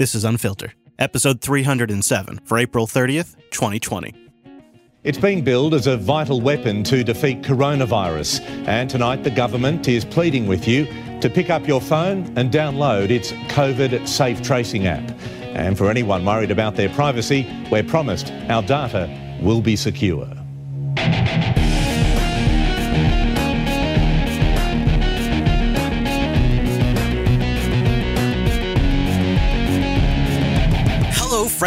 This is Unfiltered, episode 307 for April 30th, 2020. It's being billed as a vital weapon to defeat coronavirus. And tonight, the government is pleading with you to pick up your phone and download its COVID Safe Tracing app. And for anyone worried about their privacy, we're promised our data will be secure.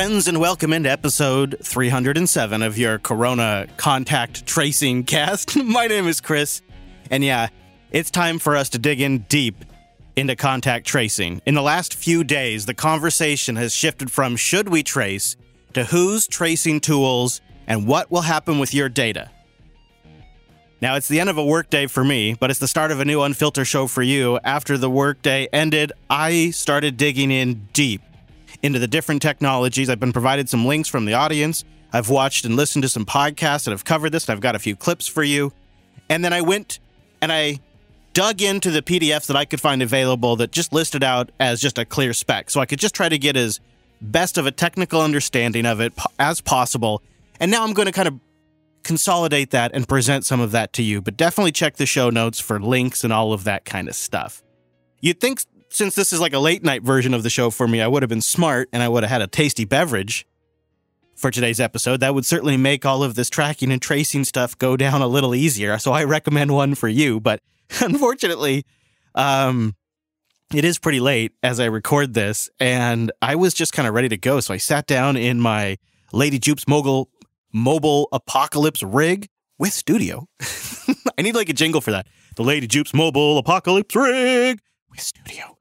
Friends, and welcome into episode 307 of your Corona Contact Tracing Cast. My name is Chris, and yeah, it's time for us to dig in deep into contact tracing. In the last few days, the conversation has shifted from should we trace to who's tracing tools and what will happen with your data. Now, it's the end of a workday for me, but it's the start of a new Unfilter show for you. After the workday ended, I started digging in deep into the different technologies. I've been provided some links from the audience. I've watched and listened to some podcasts that have covered this, and I've got a few clips for you. And then I went and I dug into the PDFs that I could find available that just listed out as just a clear spec. So I could just try to get as best of a technical understanding of it as possible. And now I'm going to kind of consolidate that and present some of that to you, but definitely check the show notes for links and all of that kind of stuff. You'd think since this is like a late night version of the show for me, I would have been smart and I would have had a tasty beverage for today's episode. That would certainly make all of this tracking and tracing stuff go down a little easier. So I recommend one for you. But unfortunately, um, it is pretty late as I record this, and I was just kind of ready to go. So I sat down in my Lady Jupes Mogul mobile apocalypse rig with studio. I need like a jingle for that. The Lady Jupes mobile apocalypse rig with studio.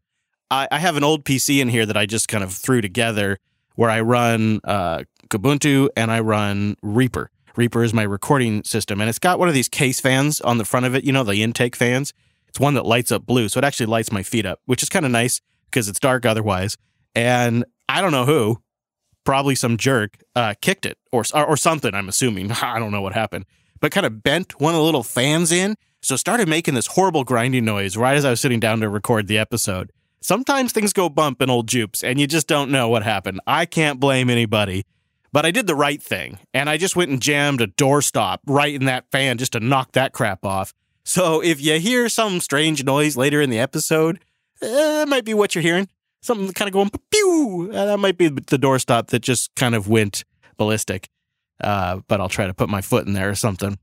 I, I have an old PC in here that I just kind of threw together where I run uh, Kubuntu and I run Reaper. Reaper is my recording system, and it's got one of these case fans on the front of it. You know, the intake fans. It's one that lights up blue, so it actually lights my feet up, which is kind of nice because it's dark otherwise. And I don't know who, probably some jerk, uh, kicked it or, or or something. I'm assuming. I don't know what happened, but kind of bent one of the little fans in, so started making this horrible grinding noise right as I was sitting down to record the episode. Sometimes things go bump in old jupes, and you just don't know what happened. I can't blame anybody. But I did the right thing, and I just went and jammed a doorstop right in that fan just to knock that crap off. So if you hear some strange noise later in the episode, uh, that might be what you're hearing. Something kind of going pew. Uh, that might be the doorstop that just kind of went ballistic. Uh, but I'll try to put my foot in there or something.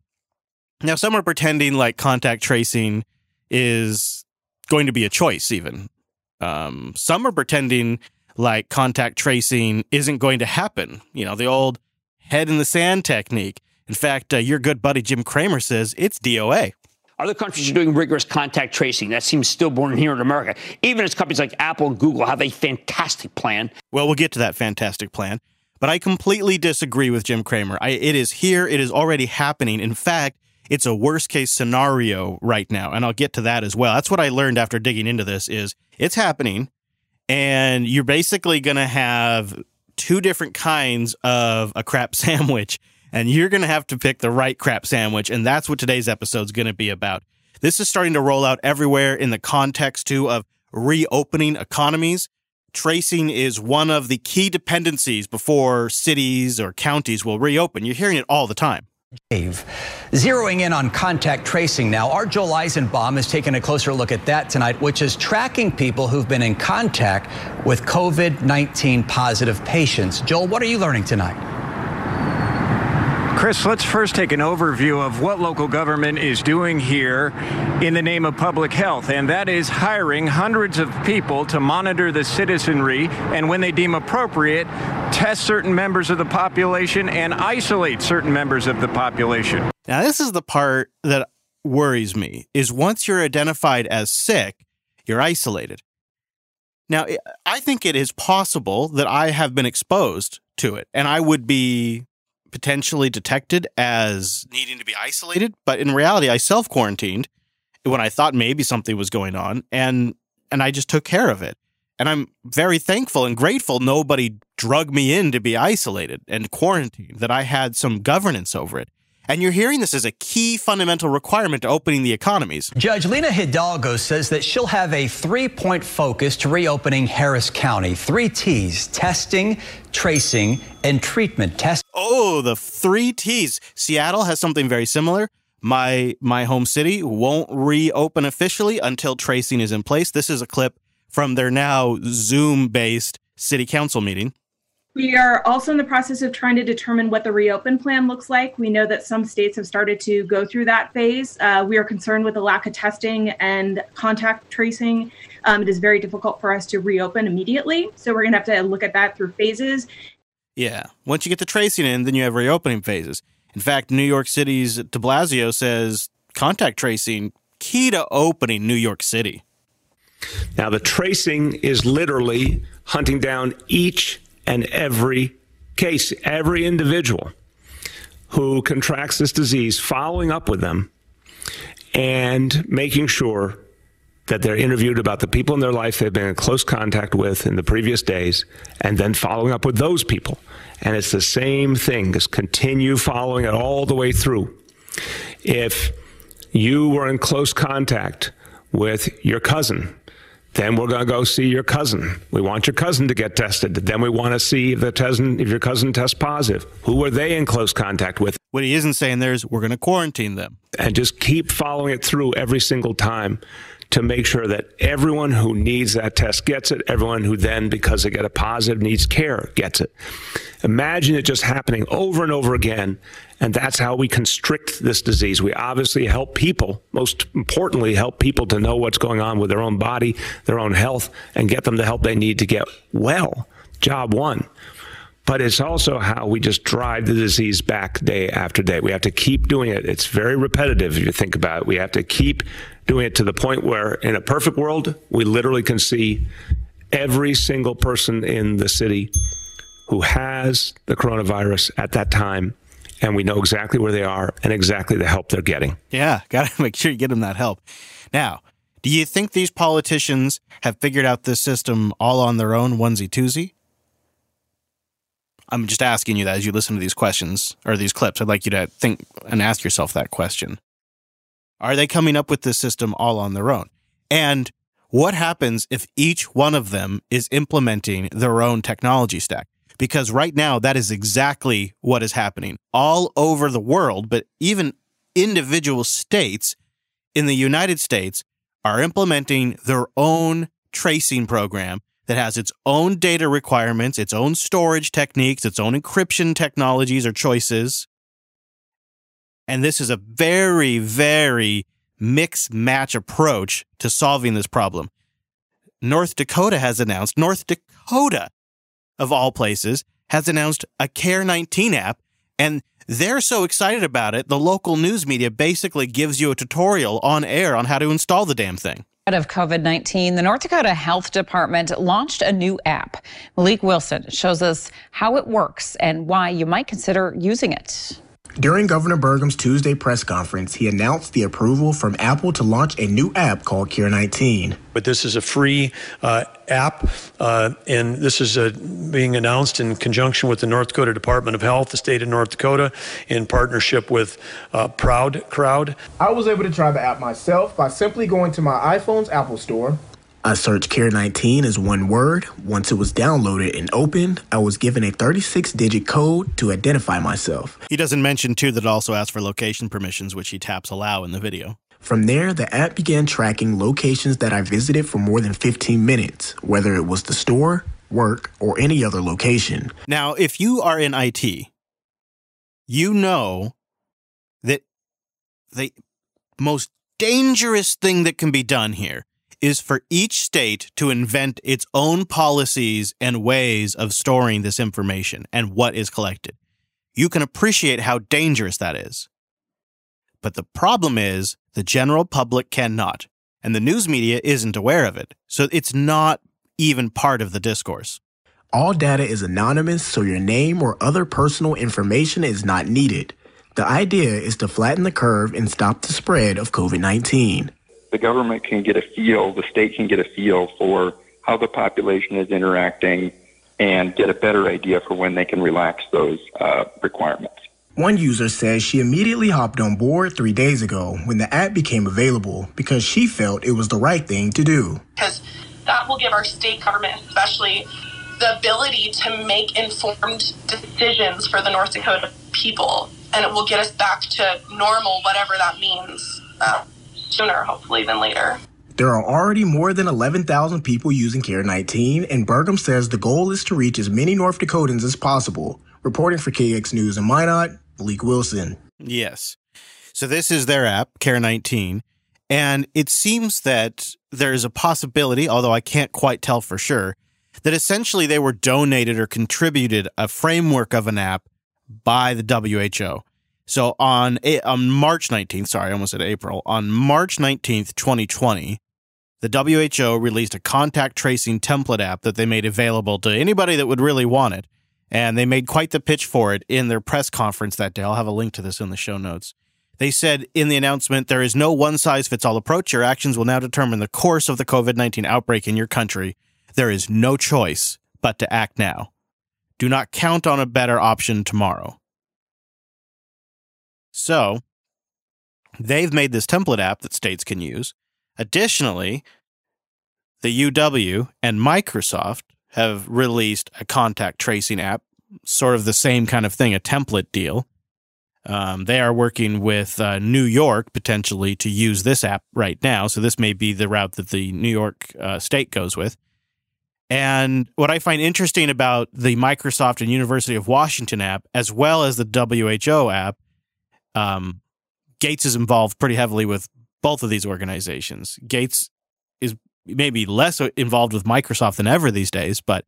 Now, some are pretending like contact tracing is going to be a choice, even. Um, some are pretending like contact tracing isn't going to happen. You know, the old head in the sand technique. In fact, uh, your good buddy Jim Cramer says it's DOA. Other countries are doing rigorous contact tracing. That seems stillborn here in America. Even as companies like Apple and Google have a fantastic plan. Well, we'll get to that fantastic plan. But I completely disagree with Jim Cramer. I, it is here. It is already happening. In fact, it's a worst case scenario right now. And I'll get to that as well. That's what I learned after digging into this is it's happening and you're basically going to have two different kinds of a crap sandwich and you're going to have to pick the right crap sandwich and that's what today's episode is going to be about this is starting to roll out everywhere in the context too of reopening economies tracing is one of the key dependencies before cities or counties will reopen you're hearing it all the time Dave. Zeroing in on contact tracing now, our Joel Eisenbaum is taking a closer look at that tonight, which is tracking people who've been in contact with COVID 19 positive patients. Joel, what are you learning tonight? Chris, let's first take an overview of what local government is doing here in the name of public health, and that is hiring hundreds of people to monitor the citizenry and, when they deem appropriate, test certain members of the population and isolate certain members of the population. Now, this is the part that worries me is once you're identified as sick, you're isolated. Now, I think it is possible that I have been exposed to it and I would be potentially detected as needing to be isolated, but in reality I self-quarantined when I thought maybe something was going on and and I just took care of it. And I'm very thankful and grateful nobody drug me in to be isolated and quarantined, that I had some governance over it. And you're hearing this as a key fundamental requirement to opening the economies. Judge Lina Hidalgo says that she'll have a three point focus to reopening Harris County. Three T's testing, tracing, and treatment. Test. Oh, the three T's. Seattle has something very similar. My my home city won't reopen officially until tracing is in place. This is a clip from their now Zoom based city council meeting. We are also in the process of trying to determine what the reopen plan looks like. We know that some states have started to go through that phase. Uh, we are concerned with the lack of testing and contact tracing. Um, it is very difficult for us to reopen immediately. So we're going to have to look at that through phases. Yeah. Once you get the tracing in, then you have reopening phases. In fact, New York City's de Blasio says contact tracing key to opening New York City. Now, the tracing is literally hunting down each and every case, every individual who contracts this disease, following up with them and making sure that they're interviewed about the people in their life they've been in close contact with in the previous days, and then following up with those people. And it's the same thing, just continue following it all the way through. If you were in close contact with your cousin then we're going to go see your cousin. We want your cousin to get tested. Then we want to see if the cousin, if your cousin tests positive. Who were they in close contact with? What he isn't saying there is we're going to quarantine them. And just keep following it through every single time to make sure that everyone who needs that test gets it. Everyone who then, because they get a positive, needs care gets it. Imagine it just happening over and over again and that's how we constrict this disease. We obviously help people, most importantly, help people to know what's going on with their own body, their own health, and get them the help they need to get well. Job one. But it's also how we just drive the disease back day after day. We have to keep doing it. It's very repetitive if you think about it. We have to keep doing it to the point where, in a perfect world, we literally can see every single person in the city who has the coronavirus at that time and we know exactly where they are and exactly the help they're getting. Yeah, got to make sure you get them that help. Now, do you think these politicians have figured out this system all on their own, onesie twosie? I'm just asking you that as you listen to these questions or these clips. I'd like you to think and ask yourself that question. Are they coming up with this system all on their own? And what happens if each one of them is implementing their own technology stack? because right now that is exactly what is happening all over the world, but even individual states in the United States are implementing their own tracing program that has its own data requirements, its own storage techniques, its own encryption technologies or choices. And this is a very, very mix match approach to solving this problem. North Dakota has announced, North Dakota of all places, has announced a Care 19 app, and they're so excited about it, the local news media basically gives you a tutorial on air on how to install the damn thing. Out of COVID 19, the North Dakota Health Department launched a new app. Malik Wilson shows us how it works and why you might consider using it. During Governor Burgum's Tuesday press conference, he announced the approval from Apple to launch a new app called Care 19. But this is a free uh, app, uh, and this is uh, being announced in conjunction with the North Dakota Department of Health, the state of North Dakota, in partnership with uh, ProudCrowd. I was able to try the app myself by simply going to my iPhone's Apple Store I searched Care 19 as one word. Once it was downloaded and opened, I was given a 36 digit code to identify myself. He doesn't mention, too, that it also asks for location permissions, which he taps allow in the video. From there, the app began tracking locations that I visited for more than 15 minutes, whether it was the store, work, or any other location. Now, if you are in IT, you know that the most dangerous thing that can be done here is for each state to invent its own policies and ways of storing this information and what is collected. You can appreciate how dangerous that is. But the problem is the general public cannot, and the news media isn't aware of it. So it's not even part of the discourse. All data is anonymous, so your name or other personal information is not needed. The idea is to flatten the curve and stop the spread of COVID 19 the government can get a feel, the state can get a feel for how the population is interacting and get a better idea for when they can relax those uh, requirements. One user says she immediately hopped on board three days ago when the app became available because she felt it was the right thing to do. Because that will give our state government, especially, the ability to make informed decisions for the North Dakota people. And it will get us back to normal, whatever that means, uh, sooner, hopefully, than later. There are already more than 11,000 people using Care 19, and Burgum says the goal is to reach as many North Dakotans as possible. Reporting for KX News in Minot, Malik Wilson. Yes. So this is their app, Care 19. And it seems that there's a possibility, although I can't quite tell for sure, that essentially they were donated or contributed a framework of an app by the WHO. So on on March 19th, sorry, I almost said April, on March 19th, 2020, the WHO released a contact tracing template app that they made available to anybody that would really want it. And they made quite the pitch for it in their press conference that day. I'll have a link to this in the show notes. They said in the announcement, there is no one size fits all approach. Your actions will now determine the course of the COVID 19 outbreak in your country. There is no choice but to act now. Do not count on a better option tomorrow. So, they've made this template app that states can use. Additionally, the UW and Microsoft have released a contact tracing app, sort of the same kind of thing, a template deal. Um, they are working with uh, New York potentially to use this app right now. So this may be the route that the New York uh, state goes with. And what I find interesting about the Microsoft and University of Washington app, as well as the WHO app, um, Gates is involved pretty heavily with both of these organizations. Gates is maybe less involved with Microsoft than ever these days, but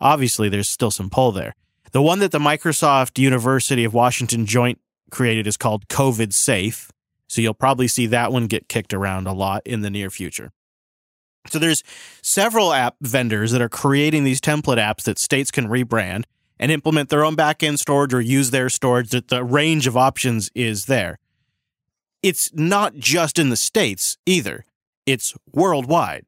obviously there's still some pull there. The one that the Microsoft University of Washington joint created is called COVID Safe. So you'll probably see that one get kicked around a lot in the near future. So there's several app vendors that are creating these template apps that states can rebrand and implement their own backend storage or use their storage. That the range of options is there. It's not just in the states either. It's worldwide.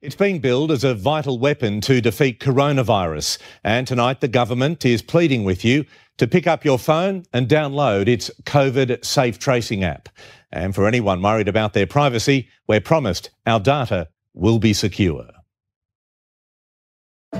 It's being billed as a vital weapon to defeat coronavirus. And tonight, the government is pleading with you to pick up your phone and download its COVID safe tracing app. And for anyone worried about their privacy, we're promised our data will be secure.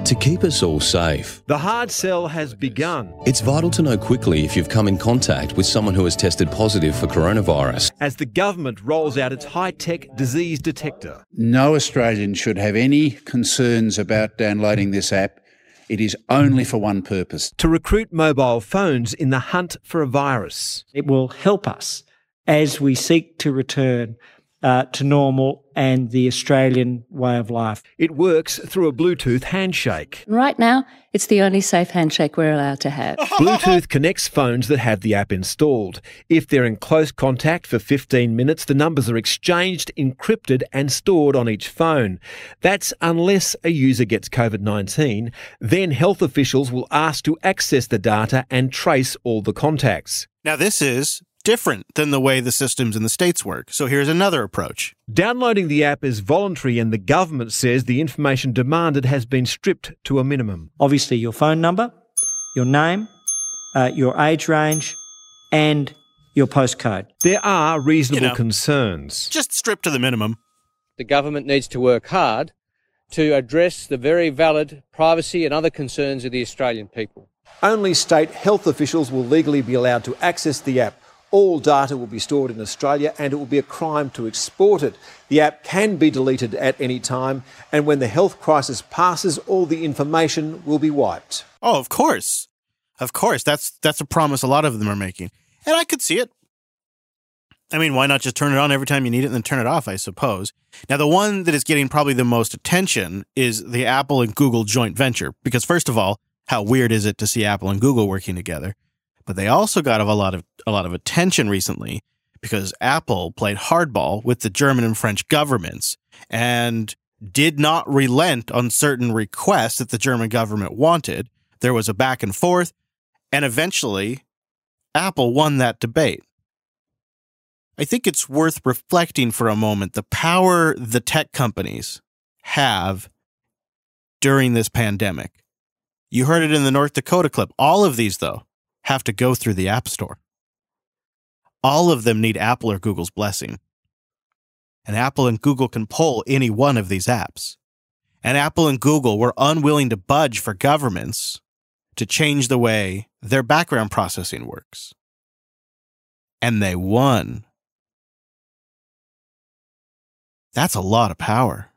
To keep us all safe, the hard sell has begun. It's vital to know quickly if you've come in contact with someone who has tested positive for coronavirus. As the government rolls out its high tech disease detector, no Australian should have any concerns about downloading this app. It is only for one purpose to recruit mobile phones in the hunt for a virus. It will help us as we seek to return uh, to normal and the Australian way of life. It works through a Bluetooth handshake. Right now, it's the only safe handshake we're allowed to have. Bluetooth connects phones that have the app installed. If they're in close contact for 15 minutes, the numbers are exchanged, encrypted, and stored on each phone. That's unless a user gets COVID 19. Then health officials will ask to access the data and trace all the contacts. Now, this is different than the way the systems in the States work. So here's another approach. Downloading the app is voluntary, and the government says the information demanded has been stripped to a minimum. Obviously, your phone number, your name, uh, your age range, and your postcode. There are reasonable you know, concerns. Just stripped to the minimum. The government needs to work hard to address the very valid privacy and other concerns of the Australian people. Only state health officials will legally be allowed to access the app. All data will be stored in Australia and it will be a crime to export it. The app can be deleted at any time, and when the health crisis passes, all the information will be wiped. Oh, of course. Of course. That's that's a promise a lot of them are making. And I could see it. I mean, why not just turn it on every time you need it and then turn it off, I suppose. Now, the one that is getting probably the most attention is the Apple and Google joint venture. Because, first of all, how weird is it to see Apple and Google working together? But they also got a lot of a lot of attention recently because Apple played hardball with the German and French governments and did not relent on certain requests that the German government wanted. There was a back and forth, and eventually Apple won that debate. I think it's worth reflecting for a moment the power the tech companies have during this pandemic. You heard it in the North Dakota clip. All of these, though, have to go through the App Store. All of them need Apple or Google's blessing. And Apple and Google can pull any one of these apps. And Apple and Google were unwilling to budge for governments to change the way their background processing works. And they won. That's a lot of power.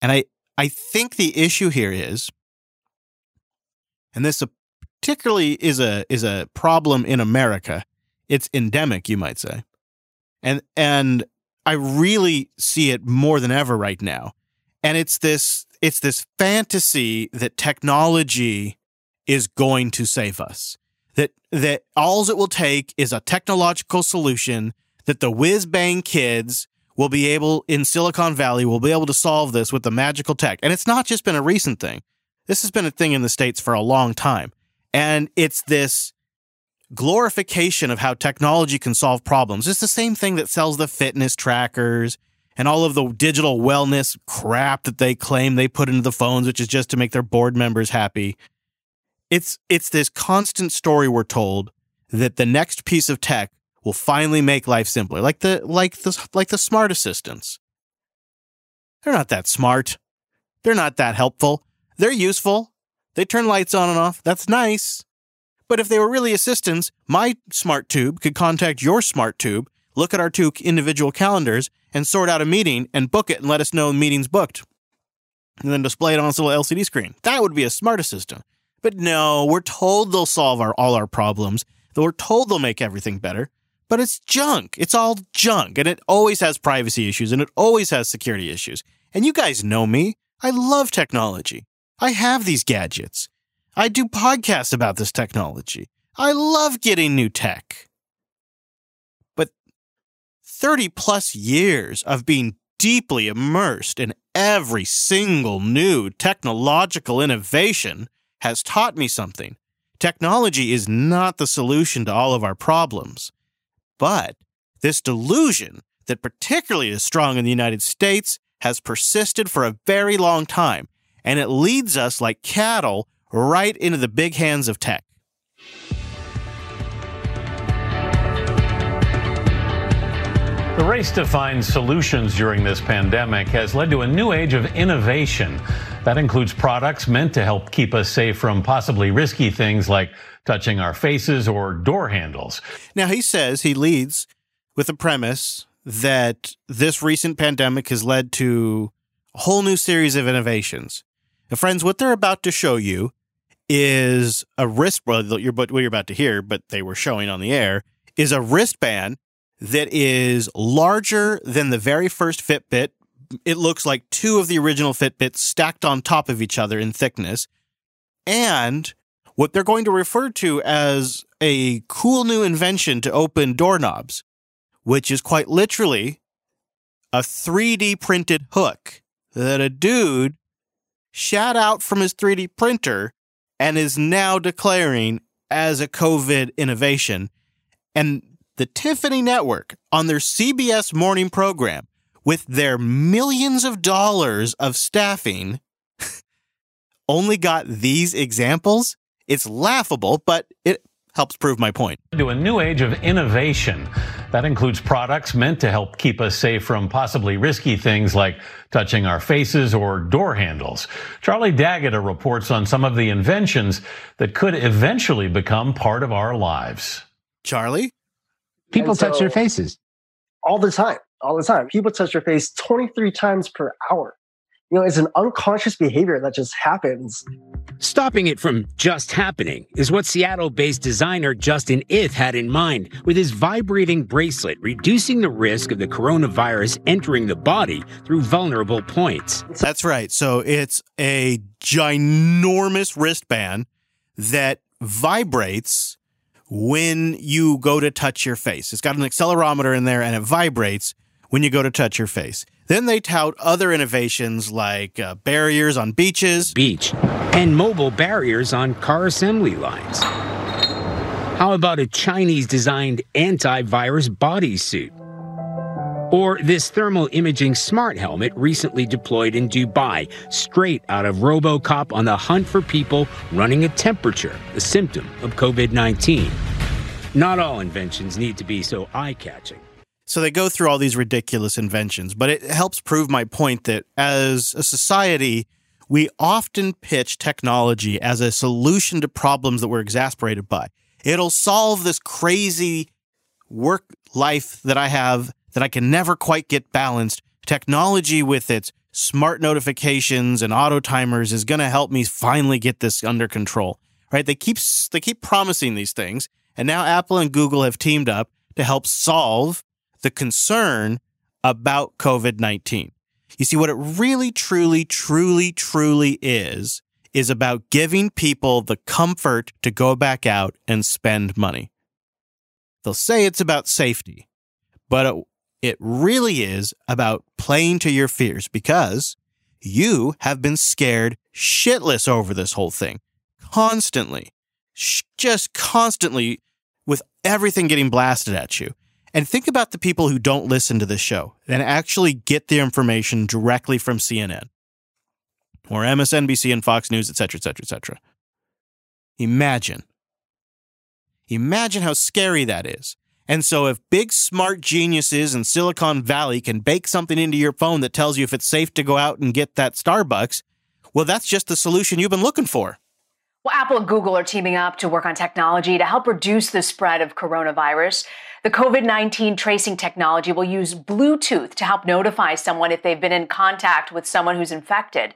And I, I think the issue here is, and this particularly is a is a problem in America. It's endemic, you might say, and and I really see it more than ever right now. And it's this it's this fantasy that technology is going to save us. That that all it will take is a technological solution that the whiz bang kids will be able in Silicon Valley will be able to solve this with the magical tech. And it's not just been a recent thing. This has been a thing in the States for a long time. And it's this glorification of how technology can solve problems. It's the same thing that sells the fitness trackers and all of the digital wellness crap that they claim they put into the phones, which is just to make their board members happy. It's it's this constant story we're told that the next piece of tech will finally make life simpler, like the like the like the smart assistants. They're not that smart. They're not that helpful. They're useful. They turn lights on and off. That's nice. But if they were really assistants, my smart tube could contact your smart tube, look at our two individual calendars, and sort out a meeting and book it and let us know the meeting's booked. And then display it on this little LCD screen. That would be a smart assistant. But no, we're told they'll solve our, all our problems. We're told they'll make everything better. But it's junk. It's all junk. And it always has privacy issues and it always has security issues. And you guys know me. I love technology. I have these gadgets. I do podcasts about this technology. I love getting new tech. But 30 plus years of being deeply immersed in every single new technological innovation has taught me something. Technology is not the solution to all of our problems. But this delusion that particularly is strong in the United States has persisted for a very long time and it leads us like cattle right into the big hands of tech. The race to find solutions during this pandemic has led to a new age of innovation. That includes products meant to help keep us safe from possibly risky things like touching our faces or door handles. Now, he says he leads with the premise that this recent pandemic has led to a whole new series of innovations. Now, friends, what they're about to show you is a wrist, well, what you're about to hear, but they were showing on the air, is a wristband that is larger than the very first Fitbit. It looks like two of the original Fitbits stacked on top of each other in thickness. And what they're going to refer to as a cool new invention to open doorknobs, which is quite literally a 3D printed hook that a dude shot out from his 3D printer and is now declaring as a COVID innovation. And the Tiffany Network on their CBS morning program with their millions of dollars of staffing only got these examples. It's laughable, but it helps prove my point. To a new age of innovation. That includes products meant to help keep us safe from possibly risky things like touching our faces or door handles. Charlie D'Agata reports on some of the inventions that could eventually become part of our lives. Charlie? People so, touch their faces all the time, all the time. People touch their face 23 times per hour you know, it's an unconscious behavior that just happens. Stopping it from just happening is what Seattle based designer Justin Ith had in mind with his vibrating bracelet, reducing the risk of the coronavirus entering the body through vulnerable points. That's right. So it's a ginormous wristband that vibrates when you go to touch your face. It's got an accelerometer in there and it vibrates when you go to touch your face. Then they tout other innovations like uh, barriers on beaches, beach, and mobile barriers on car assembly lines. How about a Chinese designed antivirus bodysuit? Or this thermal imaging smart helmet recently deployed in Dubai, straight out of Robocop on the hunt for people running a temperature, a symptom of COVID 19. Not all inventions need to be so eye catching. So they go through all these ridiculous inventions, but it helps prove my point that as a society, we often pitch technology as a solution to problems that we're exasperated by. It'll solve this crazy work life that I have that I can never quite get balanced. Technology with its smart notifications and auto timers is going to help me finally get this under control. Right? They keep they keep promising these things, and now Apple and Google have teamed up to help solve the concern about COVID-19. You see what it really truly truly truly is is about giving people the comfort to go back out and spend money. They'll say it's about safety, but it, it really is about playing to your fears because you have been scared shitless over this whole thing constantly, just constantly with everything getting blasted at you. And think about the people who don't listen to this show and actually get their information directly from CNN or MSNBC and Fox News, et cetera, et cetera, et cetera. Imagine. Imagine how scary that is. And so, if big smart geniuses in Silicon Valley can bake something into your phone that tells you if it's safe to go out and get that Starbucks, well, that's just the solution you've been looking for. Well, Apple and Google are teaming up to work on technology to help reduce the spread of coronavirus. The COVID 19 tracing technology will use Bluetooth to help notify someone if they've been in contact with someone who's infected.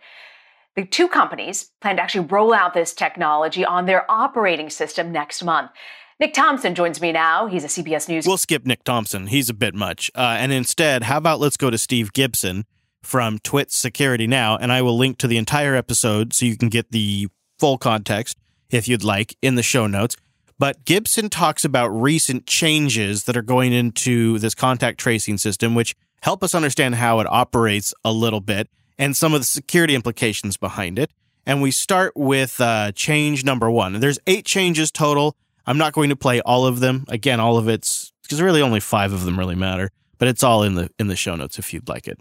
The two companies plan to actually roll out this technology on their operating system next month. Nick Thompson joins me now. He's a CBS News. We'll skip Nick Thompson. He's a bit much. Uh, and instead, how about let's go to Steve Gibson from Twit Security Now, and I will link to the entire episode so you can get the full context if you'd like in the show notes. But Gibson talks about recent changes that are going into this contact tracing system, which help us understand how it operates a little bit and some of the security implications behind it. And we start with uh, change number one. There's eight changes total. I'm not going to play all of them. Again, all of it's because really only five of them really matter, but it's all in the in the show notes if you'd like it.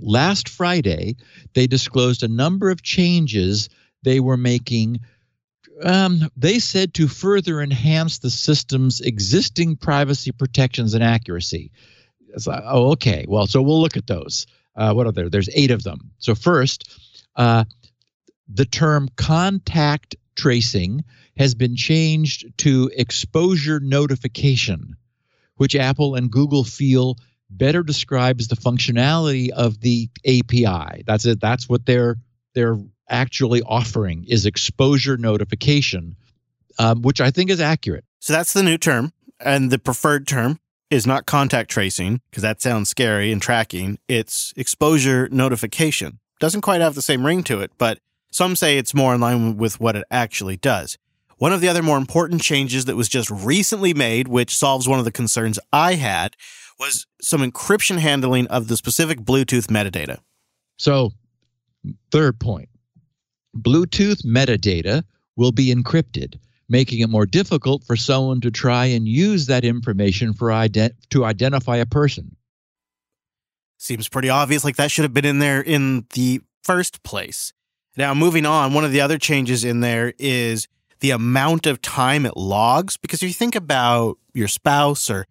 Last Friday, they disclosed a number of changes they were making. Um, they said to further enhance the system's existing privacy protections and accuracy. Like, oh, okay. Well, so we'll look at those. Uh, what are there? There's eight of them. So first, uh, the term contact tracing has been changed to exposure notification, which Apple and Google feel better describes the functionality of the API. That's it. That's what they're they're actually offering is exposure notification, um, which I think is accurate. So that's the new term, and the preferred term is not contact tracing because that sounds scary and tracking. It's exposure notification. Doesn't quite have the same ring to it, but some say it's more in line with what it actually does. One of the other more important changes that was just recently made, which solves one of the concerns I had, was some encryption handling of the specific Bluetooth metadata. So, third point Bluetooth metadata will be encrypted, making it more difficult for someone to try and use that information for ident- to identify a person. Seems pretty obvious, like that should have been in there in the first place. Now, moving on, one of the other changes in there is the amount of time it logs. Because if you think about your spouse or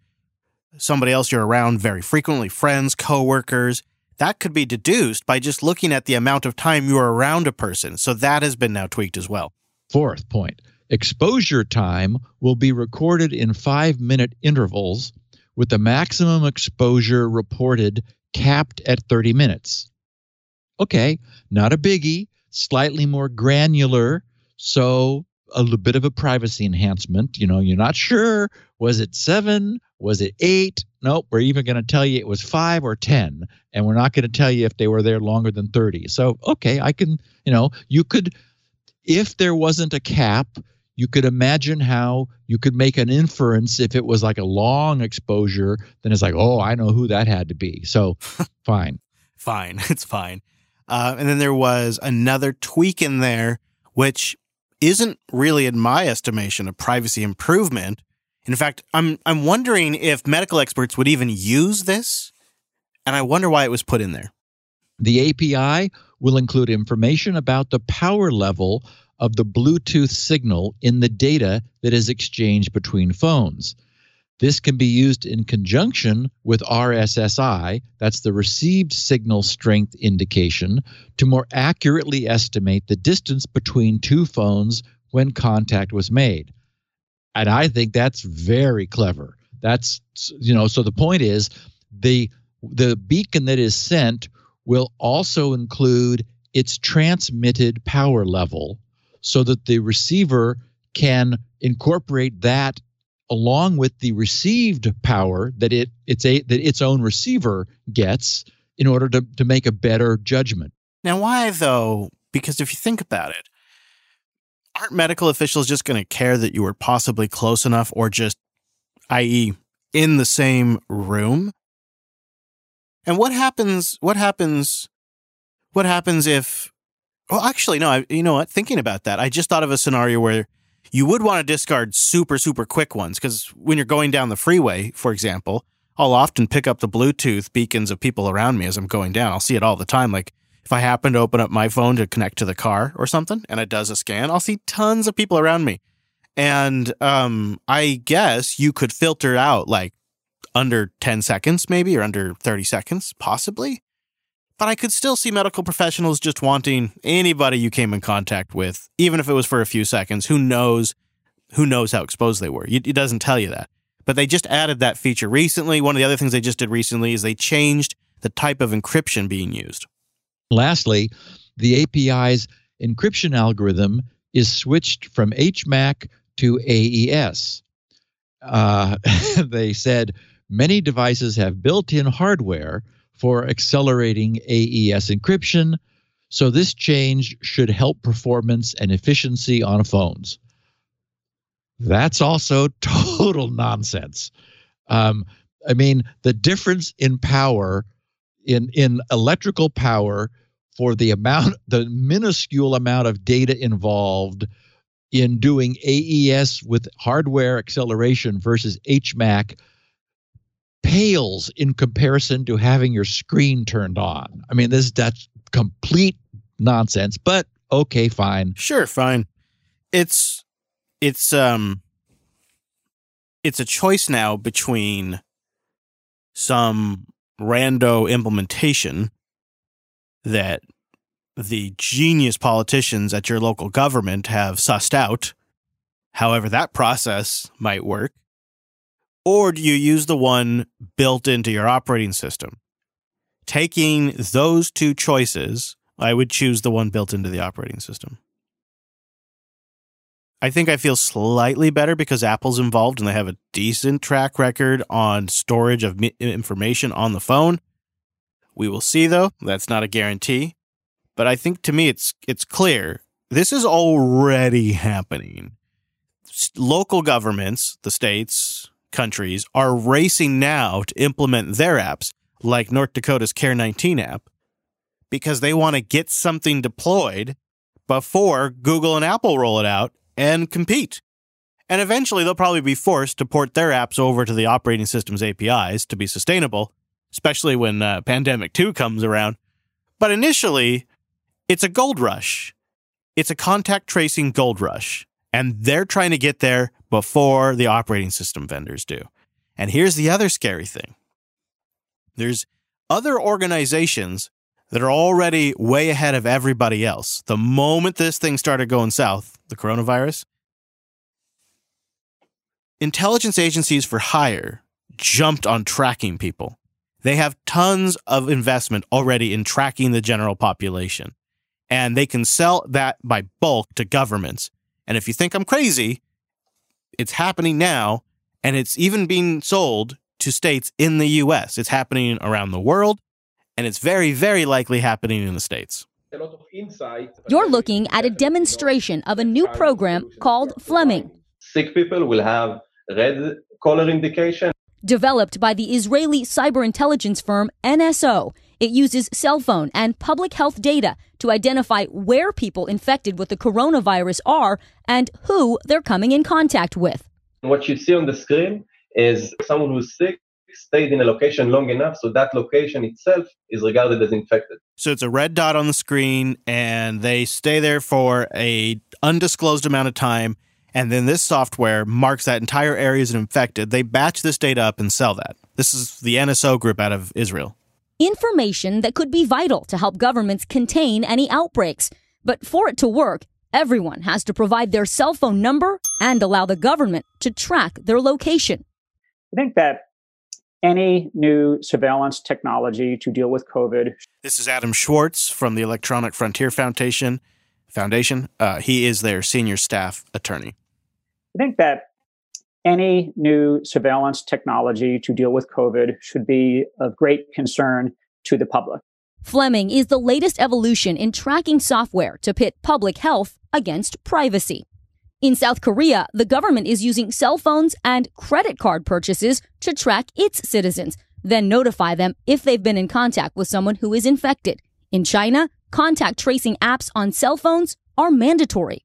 somebody else you're around very frequently, friends, coworkers, that could be deduced by just looking at the amount of time you are around a person. So that has been now tweaked as well. Fourth point exposure time will be recorded in five minute intervals with the maximum exposure reported capped at 30 minutes. Okay, not a biggie, slightly more granular. So a little bit of a privacy enhancement. You know, you're not sure. Was it seven? Was it eight? Nope. We're even going to tell you it was five or 10. And we're not going to tell you if they were there longer than 30. So, okay, I can, you know, you could, if there wasn't a cap, you could imagine how you could make an inference if it was like a long exposure, then it's like, oh, I know who that had to be. So, fine. fine. It's fine. Uh, and then there was another tweak in there, which isn't really, in my estimation, a privacy improvement. In fact, I'm I'm wondering if medical experts would even use this and I wonder why it was put in there. The API will include information about the power level of the Bluetooth signal in the data that is exchanged between phones. This can be used in conjunction with RSSI, that's the received signal strength indication, to more accurately estimate the distance between two phones when contact was made. And I think that's very clever. That's you know, so the point is the the beacon that is sent will also include its transmitted power level so that the receiver can incorporate that along with the received power that it it's a that its own receiver gets in order to, to make a better judgment. Now why though? Because if you think about it, aren't medical officials just going to care that you were possibly close enough or just i.e. in the same room? And what happens what happens what happens if well actually no, I, you know what? Thinking about that, I just thought of a scenario where you would want to discard super, super quick ones because when you're going down the freeway, for example, I'll often pick up the Bluetooth beacons of people around me as I'm going down. I'll see it all the time. Like if I happen to open up my phone to connect to the car or something and it does a scan, I'll see tons of people around me. And um, I guess you could filter out like under 10 seconds, maybe, or under 30 seconds, possibly. But I could still see medical professionals just wanting anybody you came in contact with, even if it was for a few seconds. Who knows? Who knows how exposed they were? It doesn't tell you that. But they just added that feature recently. One of the other things they just did recently is they changed the type of encryption being used. Lastly, the API's encryption algorithm is switched from HMAC to AES. Uh, they said many devices have built in hardware for accelerating AES encryption, so this change should help performance and efficiency on phones. That's also total nonsense. Um, I mean, the difference in power, in in electrical power, for the amount, the minuscule amount of data involved in doing AES with hardware acceleration versus HMAC pales in comparison to having your screen turned on. I mean, this that's complete nonsense, but okay, fine. Sure, fine. It's it's um it's a choice now between some rando implementation that the genius politicians at your local government have sussed out, however that process might work, or do you use the one built into your operating system? Taking those two choices, I would choose the one built into the operating system. I think I feel slightly better because Apple's involved and they have a decent track record on storage of information on the phone. We will see though, that's not a guarantee. But I think to me it's it's clear this is already happening. Local governments, the states, countries are racing now to implement their apps, like North Dakota's Care 19 app, because they want to get something deployed before Google and Apple roll it out and compete. And eventually they'll probably be forced to port their apps over to the operating system's APIs to be sustainable, especially when uh, Pandemic 2 comes around. But initially, it's a gold rush. It's a contact tracing gold rush. And they're trying to get there before the operating system vendors do. And here's the other scary thing there's other organizations that are already way ahead of everybody else. The moment this thing started going south, the coronavirus, intelligence agencies for hire jumped on tracking people. They have tons of investment already in tracking the general population, and they can sell that by bulk to governments. And if you think I'm crazy, it's happening now, and it's even being sold to states in the US. It's happening around the world, and it's very, very likely happening in the States. You're looking at a demonstration of a new program called Fleming. Sick people will have red color indication. Developed by the Israeli cyber intelligence firm NSO, it uses cell phone and public health data to identify where people infected with the coronavirus are and who they're coming in contact with. What you see on the screen is someone who's sick stayed in a location long enough, so that location itself is regarded as infected. So it's a red dot on the screen, and they stay there for a undisclosed amount of time, and then this software marks that entire area as infected. They batch this data up and sell that. This is the NSO group out of Israel. Information that could be vital to help governments contain any outbreaks. But for it to work, everyone has to provide their cell phone number and allow the government to track their location. I think that any new surveillance technology to deal with COVID. This is Adam Schwartz from the Electronic Frontier Foundation. Foundation. Uh, he is their senior staff attorney. I think that any new surveillance technology to deal with COVID should be of great concern to the public. Fleming is the latest evolution in tracking software to pit public health against privacy. In South Korea, the government is using cell phones and credit card purchases to track its citizens, then notify them if they've been in contact with someone who is infected. In China, contact tracing apps on cell phones are mandatory.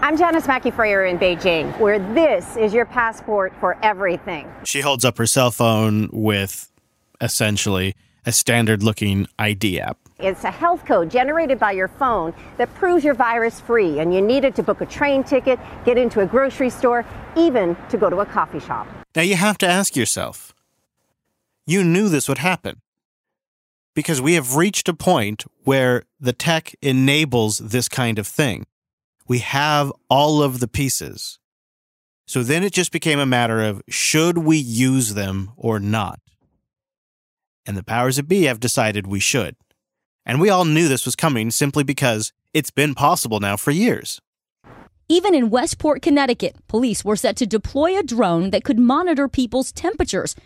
I'm Janis Mackey Frayer in Beijing, where this is your passport for everything. She holds up her cell phone with essentially a standard looking ID app. It's a health code generated by your phone that proves you're virus free, and you need it to book a train ticket, get into a grocery store, even to go to a coffee shop. Now you have to ask yourself you knew this would happen because we have reached a point where the tech enables this kind of thing. We have all of the pieces. So then it just became a matter of should we use them or not? And the powers that be have decided we should. And we all knew this was coming simply because it's been possible now for years. Even in Westport, Connecticut, police were set to deploy a drone that could monitor people's temperatures.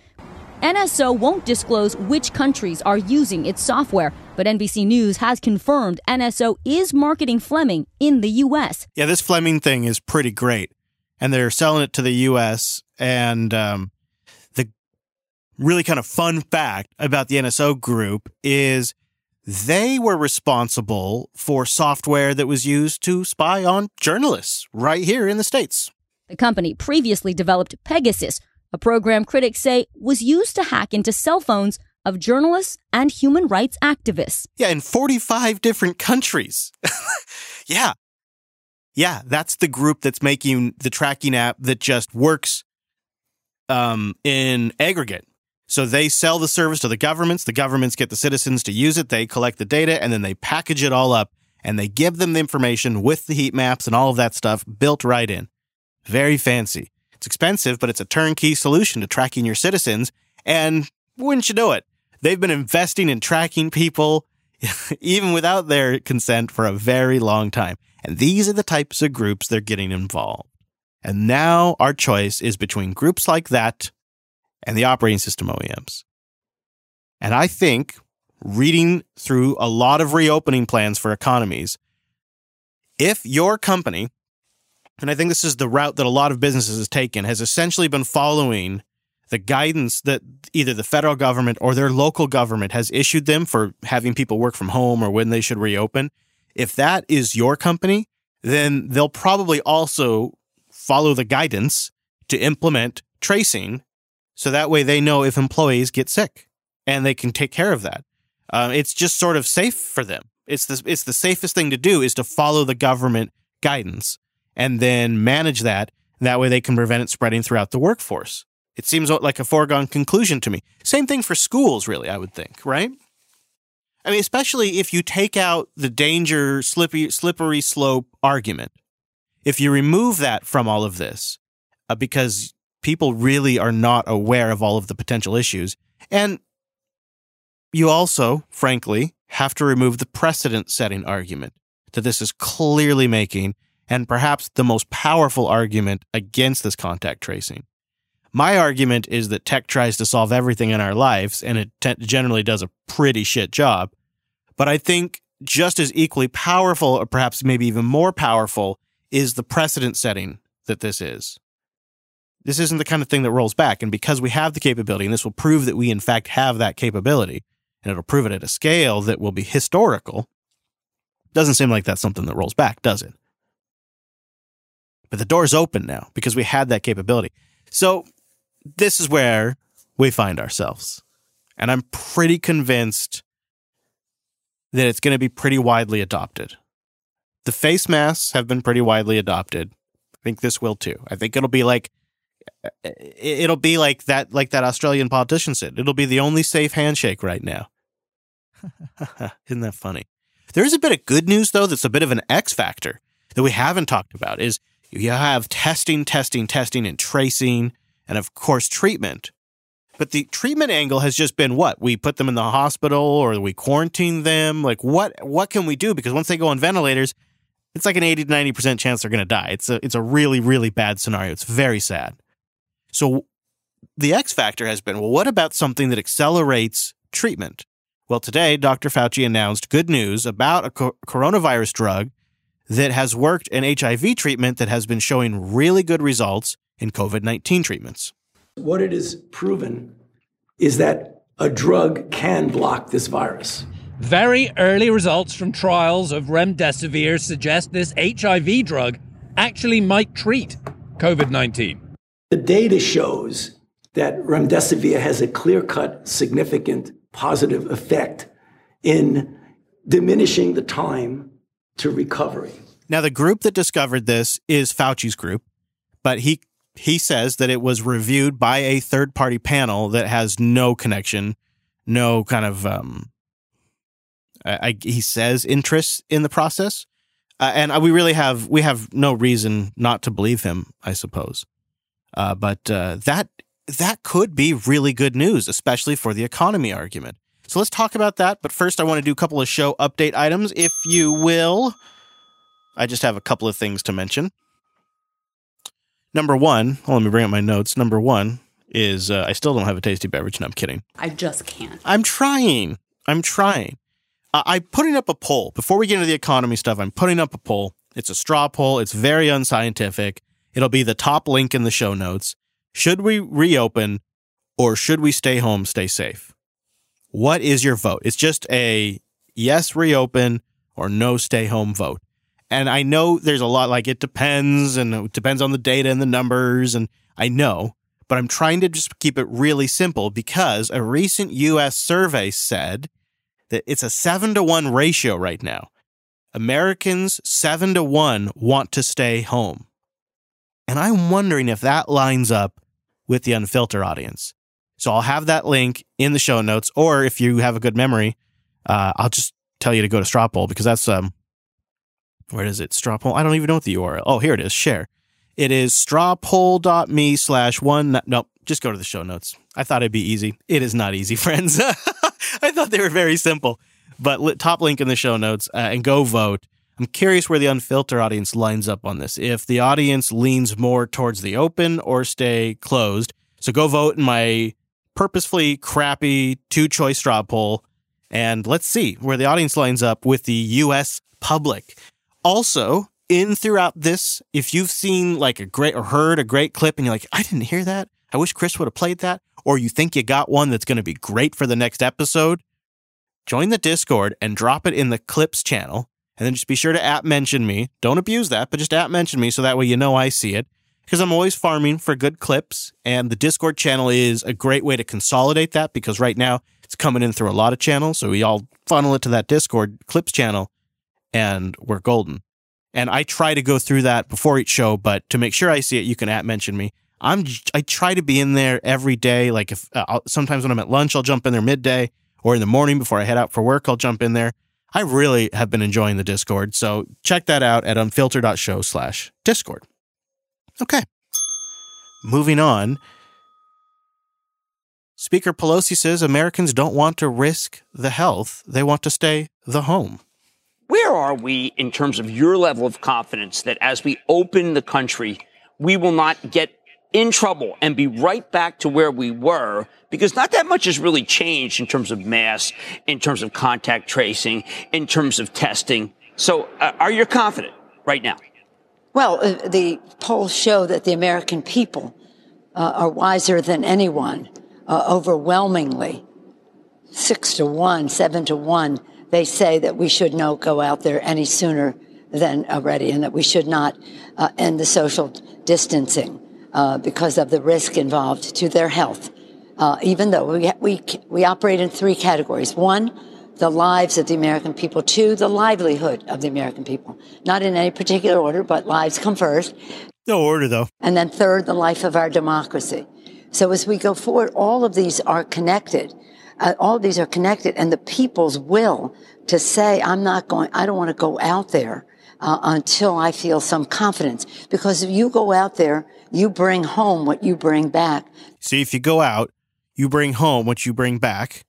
NSO won't disclose which countries are using its software, but NBC News has confirmed NSO is marketing Fleming in the U.S. Yeah, this Fleming thing is pretty great. And they're selling it to the U.S. And um, the really kind of fun fact about the NSO group is they were responsible for software that was used to spy on journalists right here in the States. The company previously developed Pegasus, a program critics say was used to hack into cell phones of journalists and human rights activists. Yeah, in 45 different countries. yeah. Yeah, that's the group that's making the tracking app that just works um, in aggregate. So they sell the service to the governments. The governments get the citizens to use it. They collect the data and then they package it all up and they give them the information with the heat maps and all of that stuff built right in. Very fancy. It's expensive, but it's a turnkey solution to tracking your citizens. And wouldn't you know it? They've been investing in tracking people even without their consent for a very long time. And these are the types of groups they're getting involved. And now our choice is between groups like that and the operating system OEMs. And I think reading through a lot of reopening plans for economies, if your company, and I think this is the route that a lot of businesses has taken, has essentially been following the guidance that either the federal government or their local government has issued them for having people work from home or when they should reopen, if that is your company, then they'll probably also follow the guidance to implement tracing so that way they know if employees get sick and they can take care of that. Um, it's just sort of safe for them. It's the, it's the safest thing to do is to follow the government guidance and then manage that. That way they can prevent it spreading throughout the workforce. It seems like a foregone conclusion to me. Same thing for schools, really, I would think, right? I mean, especially if you take out the danger, slippery, slippery slope argument. If you remove that from all of this, uh, because people really are not aware of all of the potential issues. And you also, frankly, have to remove the precedent setting argument that this is clearly making and perhaps the most powerful argument against this contact tracing. My argument is that tech tries to solve everything in our lives and it generally does a pretty shit job. But I think just as equally powerful, or perhaps maybe even more powerful, is the precedent setting that this is. This isn't the kind of thing that rolls back. And because we have the capability, and this will prove that we in fact have that capability, and it'll prove it at a scale that will be historical, doesn't seem like that's something that rolls back, does it? But the door's open now because we had that capability. So this is where we find ourselves. And I'm pretty convinced that it's going to be pretty widely adopted. The face masks have been pretty widely adopted. I think this will too. I think it'll be like it'll be like that like that Australian politician said. It'll be the only safe handshake right now. Isn't that funny? There is a bit of good news though that's a bit of an X factor that we haven't talked about is you have testing, testing, testing and tracing and of course treatment. But the treatment angle has just been what? We put them in the hospital or we quarantine them? Like what what can we do because once they go on ventilators, it's like an 80 to 90% chance they're going to die. It's a it's a really really bad scenario. It's very sad. So the X factor has been well, what about something that accelerates treatment? Well, today, Dr. Fauci announced good news about a co- coronavirus drug that has worked in HIV treatment that has been showing really good results in COVID 19 treatments. What it is proven is that a drug can block this virus. Very early results from trials of remdesivir suggest this HIV drug actually might treat COVID 19. The data shows that remdesivir has a clear cut, significant positive effect in diminishing the time to recovery. Now, the group that discovered this is Fauci's group, but he he says that it was reviewed by a third party panel that has no connection, no kind of um, I, he says interest in the process, uh, and we really have we have no reason not to believe him, I suppose. Uh, but uh, that that could be really good news, especially for the economy argument. So let's talk about that. But first, I want to do a couple of show update items, if you will. I just have a couple of things to mention. Number one, well, let me bring up my notes. Number one is uh, I still don't have a tasty beverage. No, I'm kidding. I just can't. I'm trying. I'm trying. Uh, I'm putting up a poll. Before we get into the economy stuff, I'm putting up a poll. It's a straw poll. It's very unscientific. It'll be the top link in the show notes. Should we reopen or should we stay home, stay safe? What is your vote? It's just a yes, reopen or no, stay home vote. And I know there's a lot like it depends and it depends on the data and the numbers. And I know, but I'm trying to just keep it really simple because a recent US survey said that it's a seven to one ratio right now. Americans seven to one want to stay home. And I'm wondering if that lines up with the unfiltered audience. So I'll have that link in the show notes, or if you have a good memory, uh, I'll just tell you to go to straw poll because that's um, where is it? Straw poll. I don't even know what the URL. Oh, here it is. Share. It is strawpoll.me slash one. Nope. Just go to the show notes. I thought it'd be easy. It is not easy, friends. I thought they were very simple. But top link in the show notes uh, and go vote. I'm curious where the unfiltered audience lines up on this. If the audience leans more towards the open or stay closed. So go vote in my purposefully crappy two choice straw poll. And let's see where the audience lines up with the US public. Also, in throughout this, if you've seen like a great or heard a great clip and you're like, I didn't hear that. I wish Chris would have played that. Or you think you got one that's going to be great for the next episode, join the Discord and drop it in the clips channel and then just be sure to at mention me. Don't abuse that, but just at mention me so that way you know I see it. Because I'm always farming for good clips, and the Discord channel is a great way to consolidate that because right now it's coming in through a lot of channels. So we all funnel it to that Discord clips channel, and we're golden. And I try to go through that before each show, but to make sure I see it, you can at mention me. I'm I try to be in there every day. Like if uh, sometimes when I'm at lunch, I'll jump in there midday, or in the morning before I head out for work, I'll jump in there. I really have been enjoying the Discord. So check that out at unfiltered.show slash Discord. Okay. Moving on. Speaker Pelosi says Americans don't want to risk the health, they want to stay the home. Where are we in terms of your level of confidence that as we open the country, we will not get in trouble and be right back to where we were because not that much has really changed in terms of mass, in terms of contact tracing, in terms of testing. So uh, are you confident right now? Well, uh, the polls show that the American people uh, are wiser than anyone, uh, overwhelmingly. Six to one, seven to one, they say that we should not go out there any sooner than already and that we should not uh, end the social distancing uh, because of the risk involved to their health. uh, even though we, we, we operate in three categories. One, the lives of the American people. Two, the livelihood of the American people. Not in any particular order, but lives come first. No order, though. And then third, the life of our democracy. So as we go forward, all of these are connected. Uh, all of these are connected, and the people's will to say, I'm not going, I don't want to go out there uh, until I feel some confidence. Because if you go out there, you bring home what you bring back. See, if you go out, you bring home what you bring back.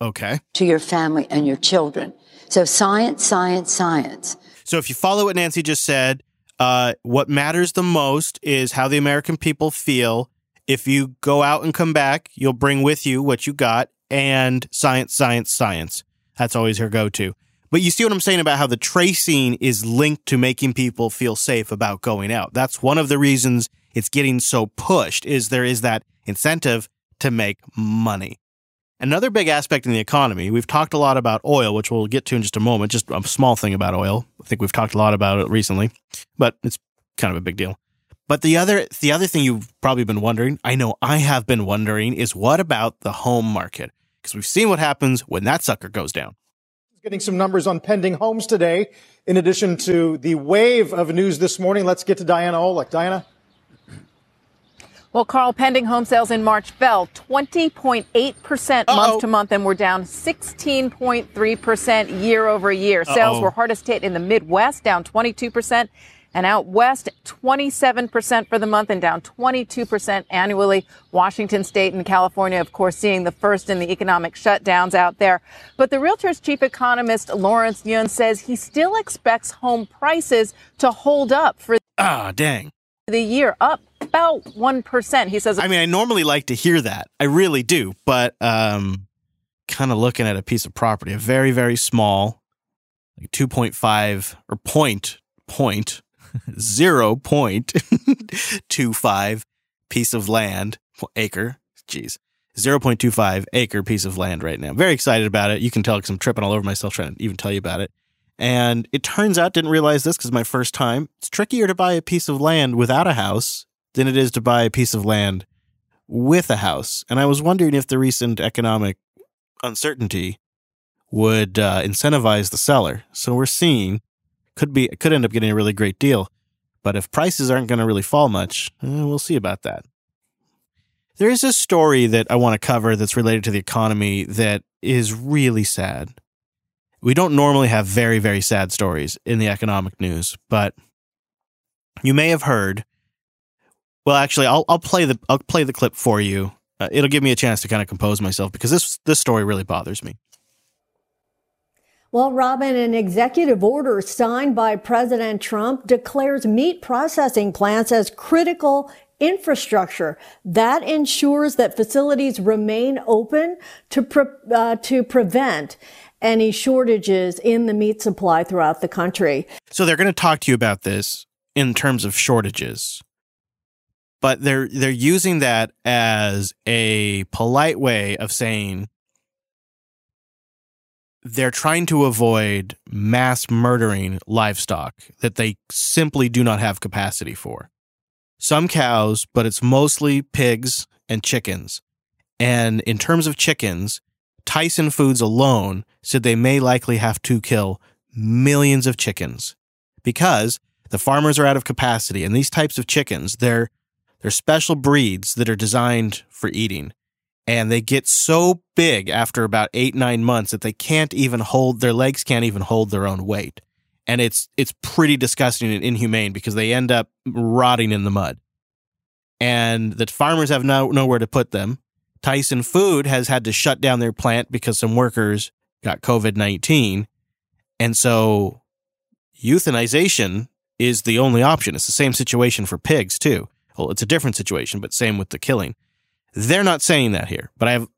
Okay. To your family and your children. So science, science, science. So if you follow what Nancy just said, uh, what matters the most is how the American people feel. If you go out and come back, you'll bring with you what you got and science, science, science. That's always her go to. But you see what I'm saying about how the tracing is linked to making people feel safe about going out. That's one of the reasons it's getting so pushed is there is that incentive to make money. Another big aspect in the economy, we've talked a lot about oil, which we'll get to in just a moment, just a small thing about oil. I think we've talked a lot about it recently, but it's kind of a big deal. But the other the other thing you've probably been wondering, I know I have been wondering, is what about the home market? Because we've seen what happens when that sucker goes down. Getting some numbers on pending homes today. In addition to the wave of news this morning, let's get to Diana Olick. Diana? Well, Carl, pending home sales in March fell 20.8% month to month and were down 16.3% year over year. Sales Uh-oh. were hardest hit in the Midwest, down 22%, and out west, 27% for the month and down 22% annually. Washington State and California, of course, seeing the first in the economic shutdowns out there. But the Realtors chief economist Lawrence Yun says he still expects home prices to hold up for Ah, dang. the year, up about 1%. He says, I mean, I normally like to hear that. I really do. But um, kind of looking at a piece of property, a very, very small, like 2.5 or point, point, 0.25 piece of land, acre, geez, 0.25 acre piece of land right now. Very excited about it. You can tell because I'm tripping all over myself trying to even tell you about it. And it turns out, didn't realize this because my first time, it's trickier to buy a piece of land without a house than it is to buy a piece of land with a house. And I was wondering if the recent economic uncertainty would uh, incentivize the seller. So we're seeing could be could end up getting a really great deal, but if prices aren't going to really fall much, eh, we'll see about that. There is a story that I want to cover that's related to the economy that is really sad. We don't normally have very very sad stories in the economic news, but you may have heard well, actually, I'll I'll play the I'll play the clip for you. Uh, it'll give me a chance to kind of compose myself because this this story really bothers me. Well, Robin, an executive order signed by President Trump declares meat processing plants as critical infrastructure that ensures that facilities remain open to pre- uh, to prevent any shortages in the meat supply throughout the country. So they're going to talk to you about this in terms of shortages. But they're they're using that as a polite way of saying they're trying to avoid mass murdering livestock that they simply do not have capacity for. Some cows, but it's mostly pigs and chickens. And in terms of chickens, Tyson Foods alone said they may likely have to kill millions of chickens because the farmers are out of capacity. And these types of chickens, they're, they're special breeds that are designed for eating and they get so big after about eight nine months that they can't even hold their legs can't even hold their own weight. And it's it's pretty disgusting and inhumane because they end up rotting in the mud. And the farmers have no, nowhere to put them. Tyson food has had to shut down their plant because some workers got covid-19 and so euthanization is the only option. It's the same situation for pigs too. Well it's a different situation but same with the killing they're not saying that here, but I have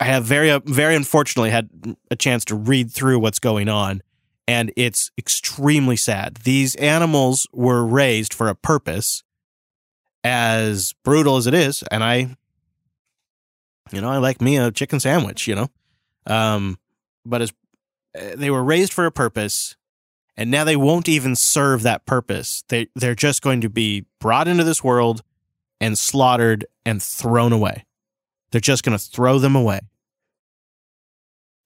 I have very very unfortunately had a chance to read through what's going on and it's extremely sad. These animals were raised for a purpose as brutal as it is and I you know, I like me a chicken sandwich, you know. Um but as they were raised for a purpose and now they won't even serve that purpose. They they're just going to be brought into this world and slaughtered and thrown away. They're just going to throw them away.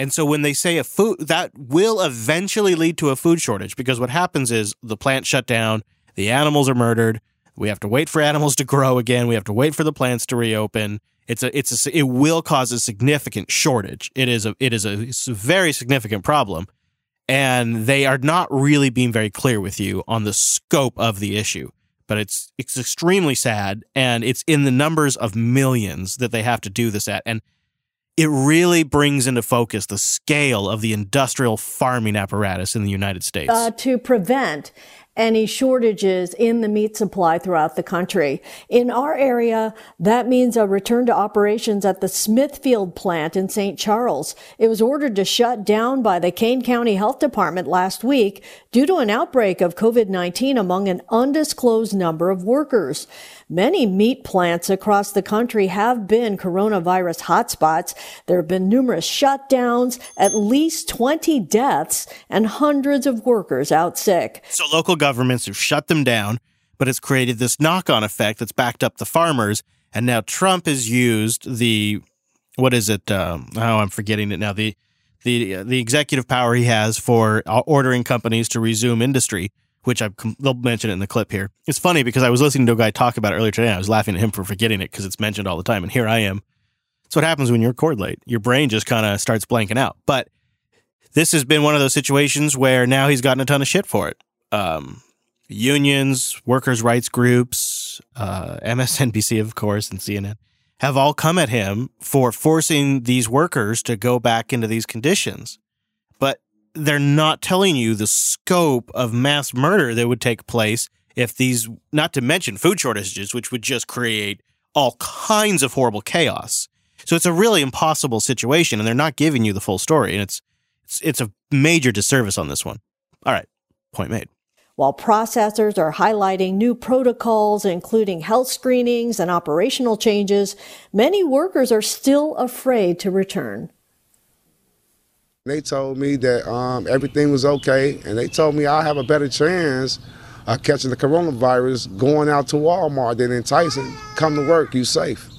And so when they say a food that will eventually lead to a food shortage because what happens is the plant shut down, the animals are murdered, we have to wait for animals to grow again, we have to wait for the plants to reopen. It's a it's a it will cause a significant shortage. It is a it is a, a very significant problem and they are not really being very clear with you on the scope of the issue. But it's it's extremely sad and it's in the numbers of millions that they have to do this at. And it really brings into focus the scale of the industrial farming apparatus in the United States. Uh, to prevent any shortages in the meat supply throughout the country. In our area, that means a return to operations at the Smithfield plant in St. Charles. It was ordered to shut down by the Kane County Health Department last week due to an outbreak of COVID-19 among an undisclosed number of workers. Many meat plants across the country have been coronavirus hotspots. There have been numerous shutdowns, at least 20 deaths, and hundreds of workers out sick. So local governments have shut them down, but it's created this knock on effect that's backed up the farmers. And now Trump has used the, what is it? Um, oh, I'm forgetting it now. The, the, uh, the executive power he has for uh, ordering companies to resume industry which I they'll mention it in the clip here. It's funny because I was listening to a guy talk about it earlier today. I was laughing at him for forgetting it because it's mentioned all the time, and here I am. That's what happens when you record late. Your brain just kind of starts blanking out. But this has been one of those situations where now he's gotten a ton of shit for it. Um, unions, workers' rights groups, uh, MSNBC, of course, and CNN have all come at him for forcing these workers to go back into these conditions they're not telling you the scope of mass murder that would take place if these, not to mention food shortages, which would just create all kinds of horrible chaos. So it's a really impossible situation, and they're not giving you the full story, and it's it's, it's a major disservice on this one. All right, point made. While processors are highlighting new protocols, including health screenings and operational changes, many workers are still afraid to return. They told me that um, everything was okay, and they told me I have a better chance of catching the coronavirus going out to Walmart than in Tyson. Come to work, you safe.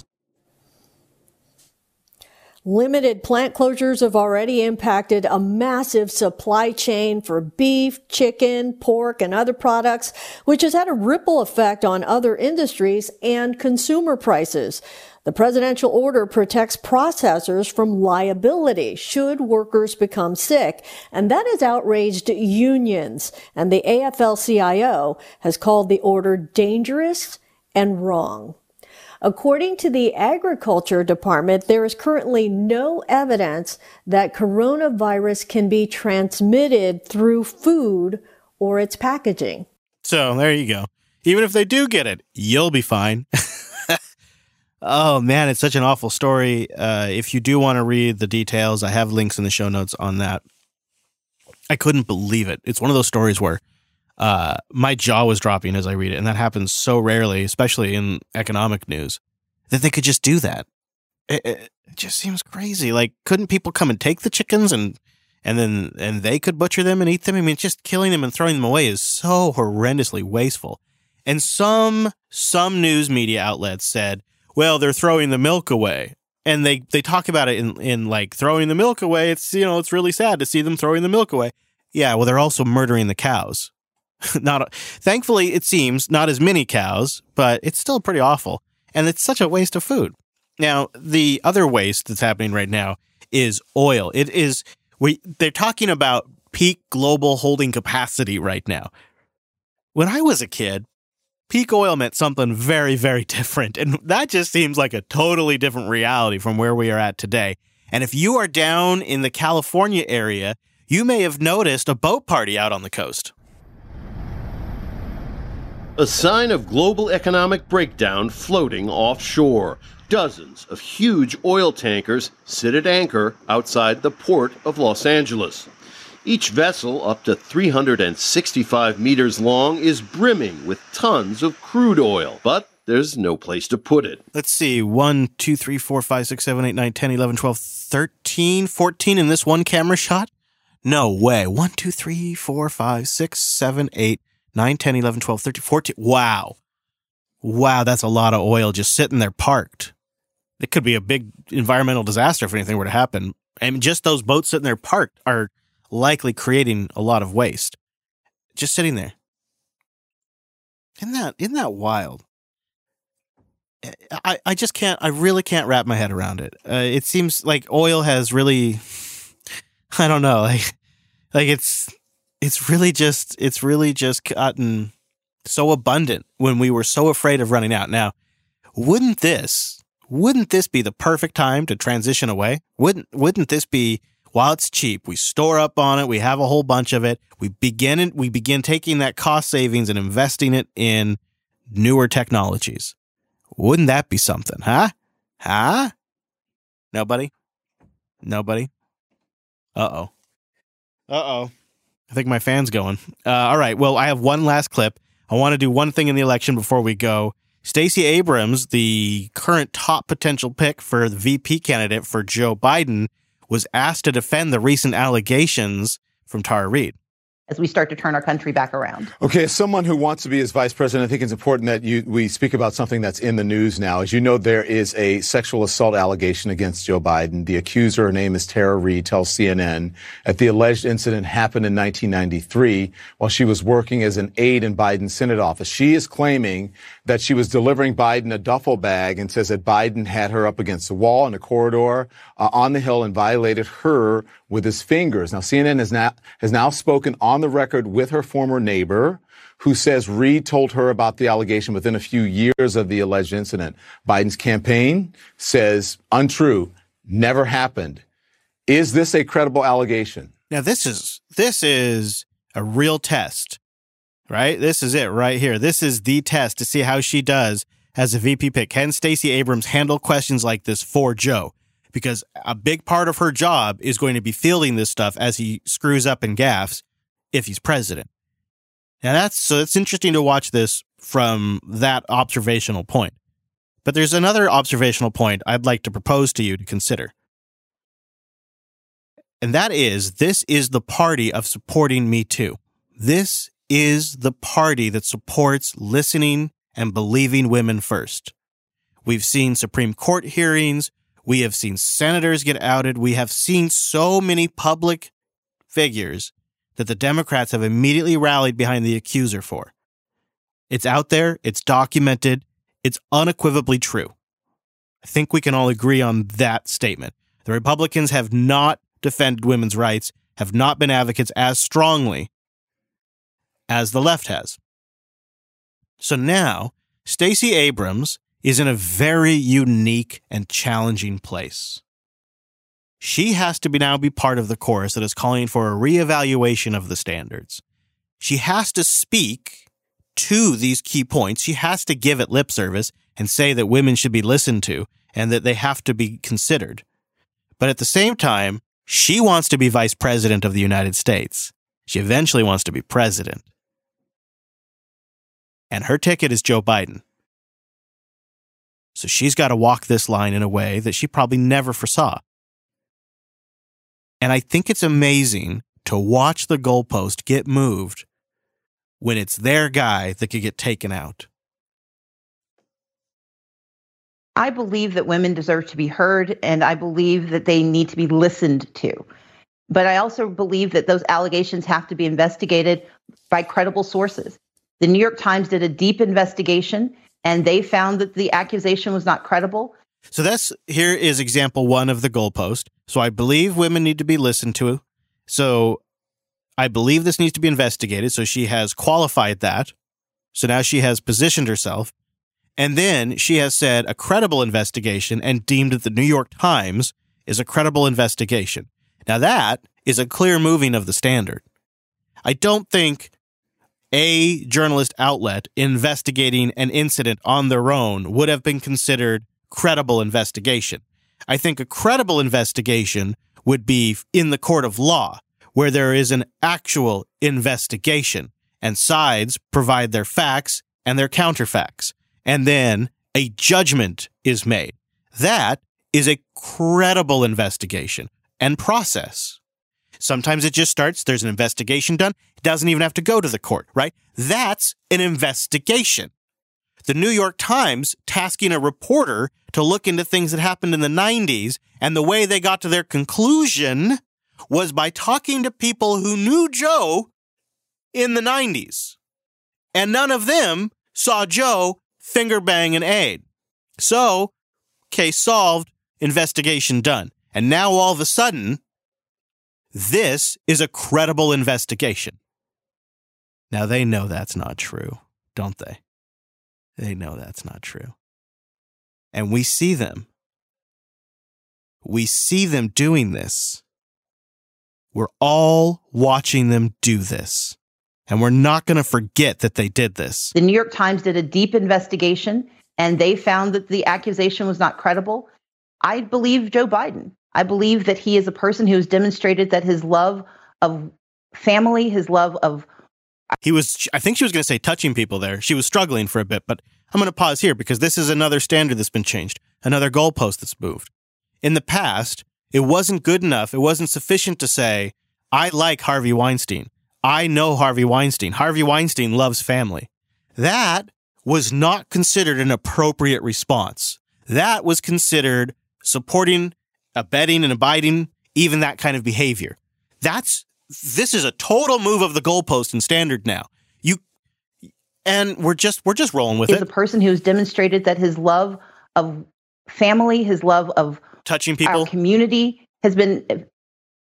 Limited plant closures have already impacted a massive supply chain for beef, chicken, pork, and other products, which has had a ripple effect on other industries and consumer prices. The presidential order protects processors from liability should workers become sick, and that has outraged unions. And the AFL-CIO has called the order dangerous and wrong. According to the Agriculture Department, there is currently no evidence that coronavirus can be transmitted through food or its packaging. So there you go. Even if they do get it, you'll be fine. Oh man, it's such an awful story. Uh, if you do want to read the details, I have links in the show notes on that. I couldn't believe it. It's one of those stories where uh, my jaw was dropping as I read it, and that happens so rarely, especially in economic news, that they could just do that. It, it, just seems crazy. Like, couldn't people come and take the chickens and and then and they could butcher them and eat them? I mean, just killing them and throwing them away is so horrendously wasteful. And some some news media outlets said well, they're throwing the milk away. And they, they talk about it in, in like throwing the milk away. It's, you know, it's really sad to see them throwing the milk away. Yeah, well, they're also murdering the cows. not, thankfully, it seems not as many cows, but it's still pretty awful. And it's such a waste of food. Now, the other waste that's happening right now is oil. It is, we, they're talking about peak global holding capacity right now. When I was a kid, peak oil meant something very, very different. And that just seems like a totally different reality from where we are at today. And if you are down in the California area, you may have noticed a boat party out on the coast. A sign of global economic breakdown floating offshore. Dozens of huge oil tankers sit at anchor outside the port of Los Angeles. Each vessel, up to 365 meters long, is brimming with tons of crude oil, but there's no place to put it. Let's see 1, 2, 3, 4, 5, 6, 7, 8, 9, 10, 11, 12, 13, 14 in this one camera shot? No way. 1, 2, 3, 4, 5, 6, 7, 8, 9, 10, 11, 12, 13, 14. Wow. Wow, that's a lot of oil just sitting there parked. it could be a big environmental disaster if anything were to happen. And just those boats sitting there parked are likely creating a lot of waste. Just sitting there. Isn't that isn't that wild? I, I just can't I really can't wrap my head around it. Uh, it seems like oil has really I don't know like like it's it's really just it's really just gotten so abundant when we were so afraid of running out. Now, wouldn't this wouldn't this be the perfect time to transition away? Wouldn't wouldn't this be while it's cheap, we store up on it, we have a whole bunch of it, we begin we begin taking that cost savings and investing it in newer technologies. Wouldn't that be something, huh? Huh? Nobody? Nobody? Uh oh. Uh oh. I think my fan's going. Uh, all right. Well, I have one last clip. I want to do one thing in the election before we go. Stacey Abrams, the current top potential pick for the VP candidate for Joe Biden, was asked to defend the recent allegations from Tara Reade as we start to turn our country back around. Okay, as someone who wants to be as vice president, I think it's important that you we speak about something that's in the news now. As you know, there is a sexual assault allegation against Joe Biden. The accuser, her name is Tara Reade, tells CNN that the alleged incident happened in 1993 while she was working as an aide in Biden's Senate office. She is claiming that she was delivering Biden a duffel bag and says that Biden had her up against the wall in a corridor uh, on the Hill and violated her with his fingers. Now, CNN has now, has now spoken on the record with her former neighbor who says Reade told her about the allegation within a few years of the alleged incident. Biden's campaign says untrue, never happened. Is this a credible allegation? Now, this is, this is a real test right? This is it right here. This is the test to see how she does as a VP pick. Can Stacey Abrams handle questions like this for Joe? Because a big part of her job is going to be fielding this stuff as he screws up and gaffs if he's president. Now that's so it's interesting to watch this from that observational point. But there's another observational point I'd like to propose to you to consider. And that is this is the party of supporting Me Too. This is the party that supports listening and believing women first. We've seen Supreme Court hearings. We have seen senators get outed. We have seen so many public figures that the Democrats have immediately rallied behind the accuser for. It's out there. It's documented. It's unequivocally true. I think we can all agree on that statement. The Republicans have not defended women's rights, have not been advocates as strongly as the left has. So now, Stacey Abrams is in a very unique and challenging place. She has to be now be part of the chorus that is calling for a reevaluation of the standards. She has to speak to these key points. She has to give it lip service and say that women should be listened to and that they have to be considered. But at the same time, she wants to be vice president of the United States. She eventually wants to be president and her ticket is Joe Biden. So she's got to walk this line in a way that she probably never foresaw. And I think it's amazing to watch the goalpost get moved when it's their guy that could get taken out. I believe that women deserve to be heard, and I believe that they need to be listened to. But I also believe that those allegations have to be investigated by credible sources. The New York Times did a deep investigation and they found that the accusation was not credible. So that's here is example one of the goalpost. So I believe women need to be listened to. So I believe this needs to be investigated. So she has qualified that. So now she has positioned herself. And then she has said a credible investigation and deemed that the New York Times is a credible investigation. Now that is a clear moving of the standard. I don't think a journalist outlet investigating an incident on their own would have been considered credible investigation. I think a credible investigation would be in the court of law, where there is an actual investigation and sides provide their facts and their counterfacts. And then a judgment is made. That is a credible investigation and process. Sometimes it just starts, there's an investigation done. It doesn't even have to go to the court, right? That's an investigation. the New York Times tasking a reporter to look into things that happened in the 90s. And the way they got to their conclusion was by talking to people who knew Joe in the 90s. And none of them saw Joe finger bang an aide. So, case solved, investigation done. And now all of a sudden, this is a credible investigation. Now they know that's not true, don't they? They know that's not true. And we see them. We see them doing this. We're all watching them do this. And we're not going to forget that they did this. The New York Times did a deep investigation and they found that the accusation was not credible. I believe Joe Biden. I believe that he is a person who has demonstrated that his love of family, his love of he was i think she was going to say touching people there. She was struggling for a bit but i'm going to pause here because this is another standard that's been changed another goalpost that's moved. In the past it wasn't good enough it wasn't sufficient to say i like harvey weinstein. I know harvey weinstein. Harvey weinstein loves family. That was not considered an appropriate response. That was considered supporting abetting and abiding even that kind of behavior that's this is a total move of the goalpost and standard now. You and we're just we're just rolling with is it. a person who's demonstrated that his love of family, his love of touching people, community has been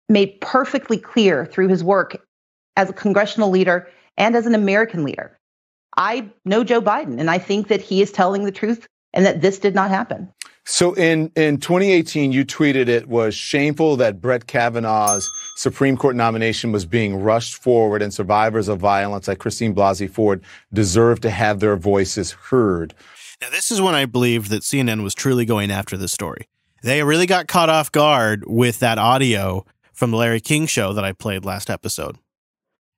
made perfectly clear through his work as a congressional leader and as an American leader. I know Joe Biden and I think that he is telling the truth and that this did not happen. So in, in 2018, you tweeted it was shameful that Brett Kavanaugh's Supreme Court nomination was being rushed forward and survivors of violence like Christine Blasey Ford deserve to have their voices heard. Now, this is when I believed that CNN was truly going after this story. They really got caught off guard with that audio from the Larry King show that I played last episode.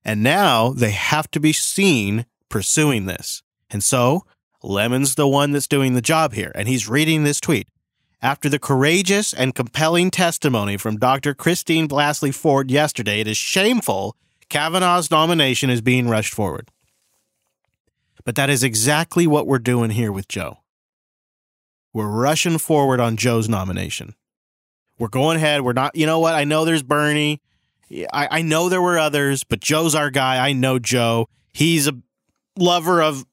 And now they have to be seen pursuing this. And so Lemon's the one that's doing the job here, and he's reading this tweet. After the courageous and compelling testimony from Dr. Christine Blasey Ford yesterday, it is shameful Kavanaugh's nomination is being rushed forward. But that is exactly what we're doing here with Joe. We're rushing forward on Joe's nomination. We're going ahead. We're not, you know what? I know there's Bernie. I, I know there were others, but Joe's our guy. I know Joe. He's a lover of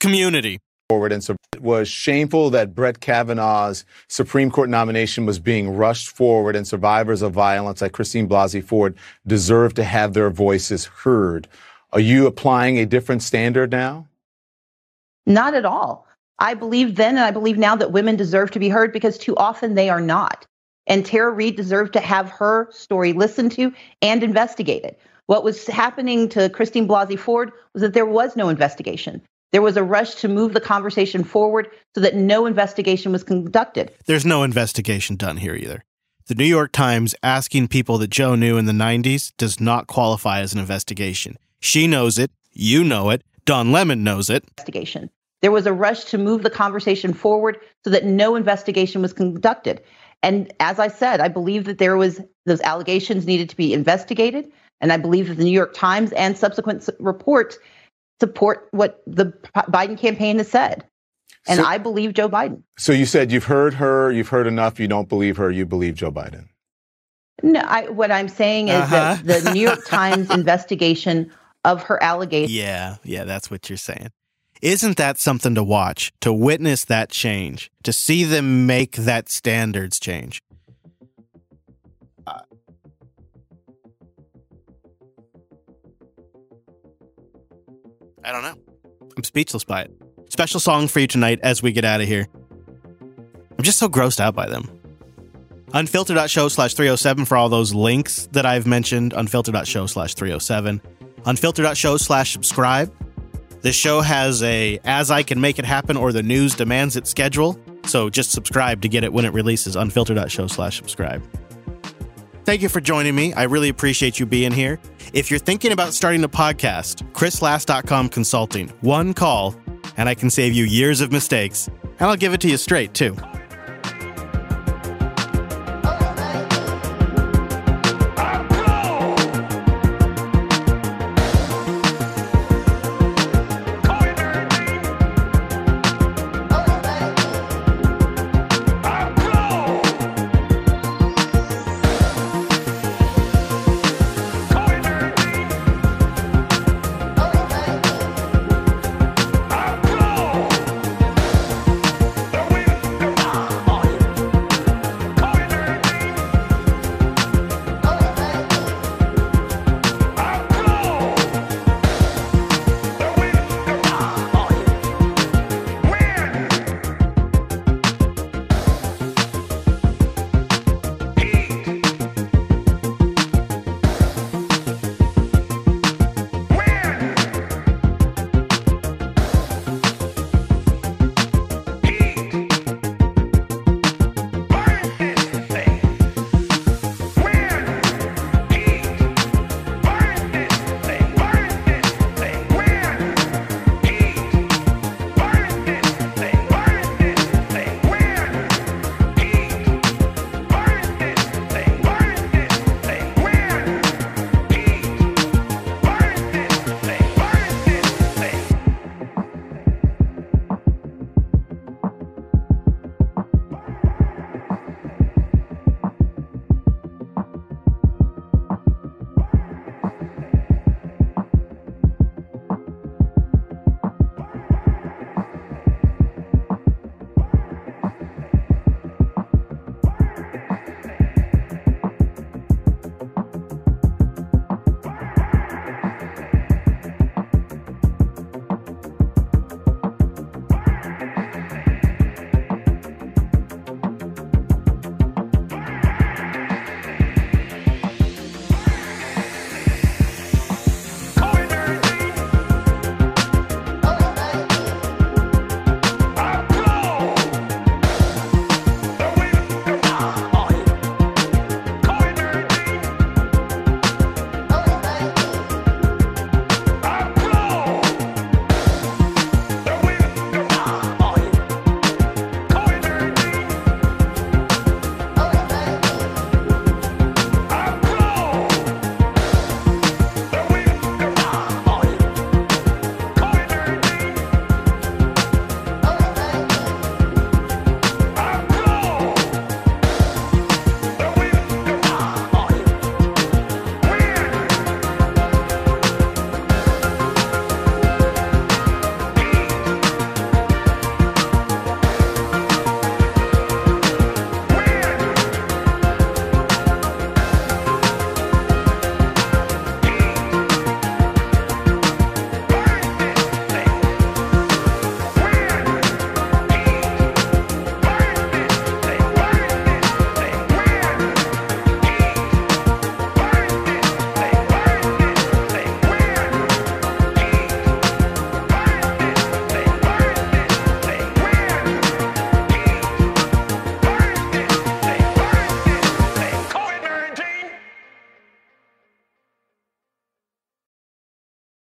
community. Forward and so it was shameful that Brett Kavanaugh's Supreme Court nomination was being rushed forward, and survivors of violence like Christine Blasey Ford deserve to have their voices heard. Are you applying a different standard now? Not at all. I believe then and I believe now that women deserve to be heard because too often they are not. And Tara Reade deserved to have her story listened to and investigated. What was happening to Christine Blasey Ford was that there was no investigation. There was a rush to move the conversation forward so that no investigation was conducted. There's no investigation done here either. The New York Times asking people that Joe knew in the 90s does not qualify as an investigation. She knows it. You know it. Don Lemon knows it. Investigation. There was a rush to move the conversation forward so that no investigation was conducted. And as I said, I believe that there was those allegations needed to be investigated. And I believe that the New York Times and subsequent reports support what the Biden campaign has said. And so, I believe Joe Biden. So you said you've heard her, you've heard enough, you don't believe her, you believe Joe Biden. No, I, what I'm saying is uh-huh. that the New York Times investigation of her allegations. Yeah, yeah, that's what you're saying. Isn't that something to watch, to witness that change, to see them make that standards change? I don't know. I'm speechless by it. Special song for you tonight as we get out of here. I'm just so grossed out by them. Unfiltered.show slash 307 for all those links that I've mentioned. Unfiltered.show slash 307. Unfiltered.show slash subscribe. This show has a as I can make it happen or the news demands it schedule. So just subscribe to get it when it releases. Unfiltered.show slash subscribe. Thank you for joining me. I really appreciate you being here. If you're thinking about starting a podcast, chrislast.com consulting. One call, and I can save you years of mistakes. And I'll give it to you straight, too.